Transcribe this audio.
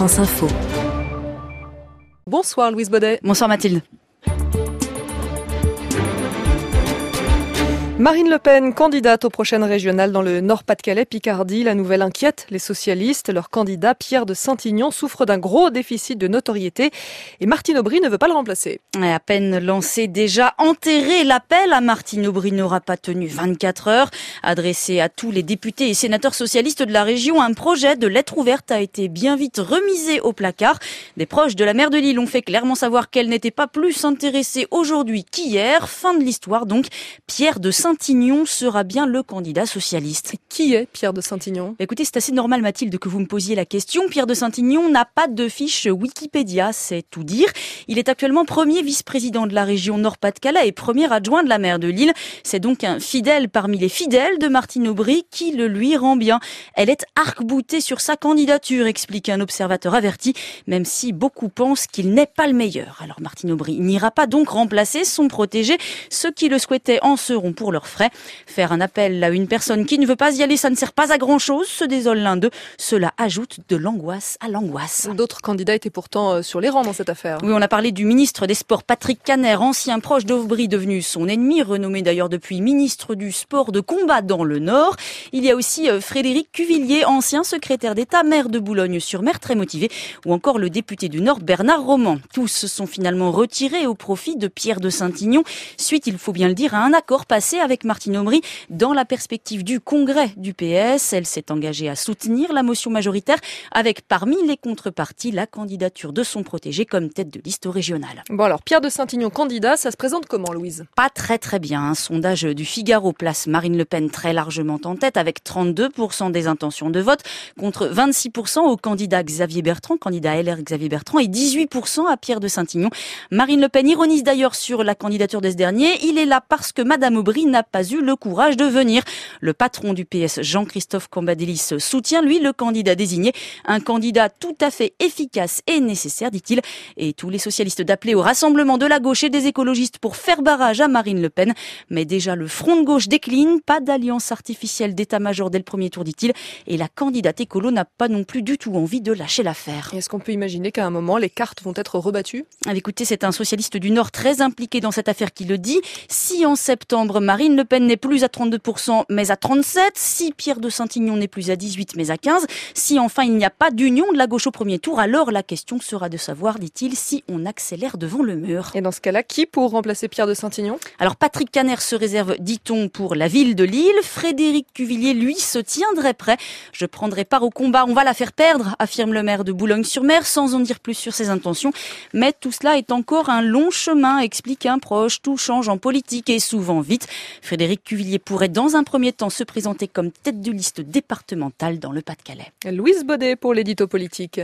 France Info. Bonsoir Louise Baudet. Bonsoir Mathilde. Marine Le Pen, candidate aux prochaines régionales dans le Nord-Pas-de-Calais, Picardie, la nouvelle inquiète les socialistes. Leur candidat, Pierre de Saint-Ignon, souffre d'un gros déficit de notoriété et Martine Aubry ne veut pas le remplacer. À peine lancé, déjà enterré, l'appel à Martine Aubry n'aura pas tenu 24 heures. Adressé à tous les députés et sénateurs socialistes de la région, un projet de lettre ouverte a été bien vite remisé au placard. Des proches de la maire de Lille ont fait clairement savoir qu'elle n'était pas plus intéressée aujourd'hui qu'hier. Fin de l'histoire donc. Pierre de Saint Saint-Ignon sera bien le candidat socialiste. Qui est Pierre de Saint-Ignon? Écoutez, c'est assez normal Mathilde que vous me posiez la question. Pierre de Saint-Ignon n'a pas de fiche Wikipédia, c'est tout dire. Il est actuellement premier vice-président de la région Nord-Pas-de-Calais et premier adjoint de la maire de Lille. C'est donc un fidèle parmi les fidèles de Martine Aubry qui le lui rend bien. Elle est arc-boutée sur sa candidature, explique un observateur averti, même si beaucoup pensent qu'il n'est pas le meilleur. Alors Martine Aubry n'ira pas donc remplacer son protégé. Ceux qui le souhaitaient en seront pour leur frais. Faire un appel à une personne qui ne veut pas y aller, ça ne sert pas à grand chose, se désole l'un d'eux. Cela ajoute de l'angoisse à l'angoisse. D'autres candidats étaient pourtant euh, sur les rangs dans cette affaire. Oui, on a parlé du ministre des Sports Patrick Caner, ancien proche d'Aubry, devenu son ennemi, renommé d'ailleurs depuis ministre du sport de combat dans le Nord. Il y a aussi euh, Frédéric Cuvillier, ancien secrétaire d'État, maire de Boulogne-sur-Mer, très motivé, ou encore le député du Nord, Bernard Roman. Tous se sont finalement retirés au profit de Pierre de Saint-Ignon, suite, il faut bien le dire, à un accord passé avec avec Martine Aubry dans la perspective du congrès du PS. Elle s'est engagée à soutenir la motion majoritaire avec parmi les contreparties la candidature de son protégé comme tête de liste régionale. Bon alors Pierre de Saint-Ignon candidat, ça se présente comment Louise? Pas très très bien. Un sondage du Figaro place Marine Le Pen très largement en tête avec 32% des intentions de vote contre 26% au candidat Xavier Bertrand, candidat LR Xavier Bertrand et 18% à Pierre de Saint-Ignon. Marine Le Pen ironise d'ailleurs sur la candidature de ce dernier. Il est là parce que Madame Aubry n'a pas eu le courage de venir. Le patron du PS, Jean-Christophe Cambadélis, soutient, lui, le candidat désigné. Un candidat tout à fait efficace et nécessaire, dit-il. Et tous les socialistes d'appeler au rassemblement de la gauche et des écologistes pour faire barrage à Marine Le Pen. Mais déjà, le front de gauche décline. Pas d'alliance artificielle d'état-major dès le premier tour, dit-il. Et la candidate écolo n'a pas non plus du tout envie de lâcher l'affaire. Est-ce qu'on peut imaginer qu'à un moment, les cartes vont être rebattues? Ah, Écoutez, c'est un socialiste du Nord très impliqué dans cette affaire qui le dit. Si en septembre, Marine Le Pen n'est plus à 32% mais à 37%, si Pierre de Saint-Ignon n'est plus à 18% mais à 15%, si enfin il n'y a pas d'union de la gauche au premier tour, alors la question sera de savoir, dit-il, si on accélère devant le mur. Et dans ce cas-là, qui pour remplacer Pierre de Saint-Ignon? Alors Patrick Caner se réserve, dit-on, pour la ville de Lille. Frédéric Cuvillier, lui, se tiendrait prêt. Je prendrai part au combat, on va la faire perdre, affirme le maire de Boulogne-sur-Mer, sans en dire plus sur ses intentions. Mais tout cela est encore un long chemin, explique un proche. Tout change en politique et souvent vite. Frédéric Cuvillier pourrait dans un premier temps se présenter comme tête de liste départementale dans le Pas-de-Calais. Louise Baudet pour l'édito politique.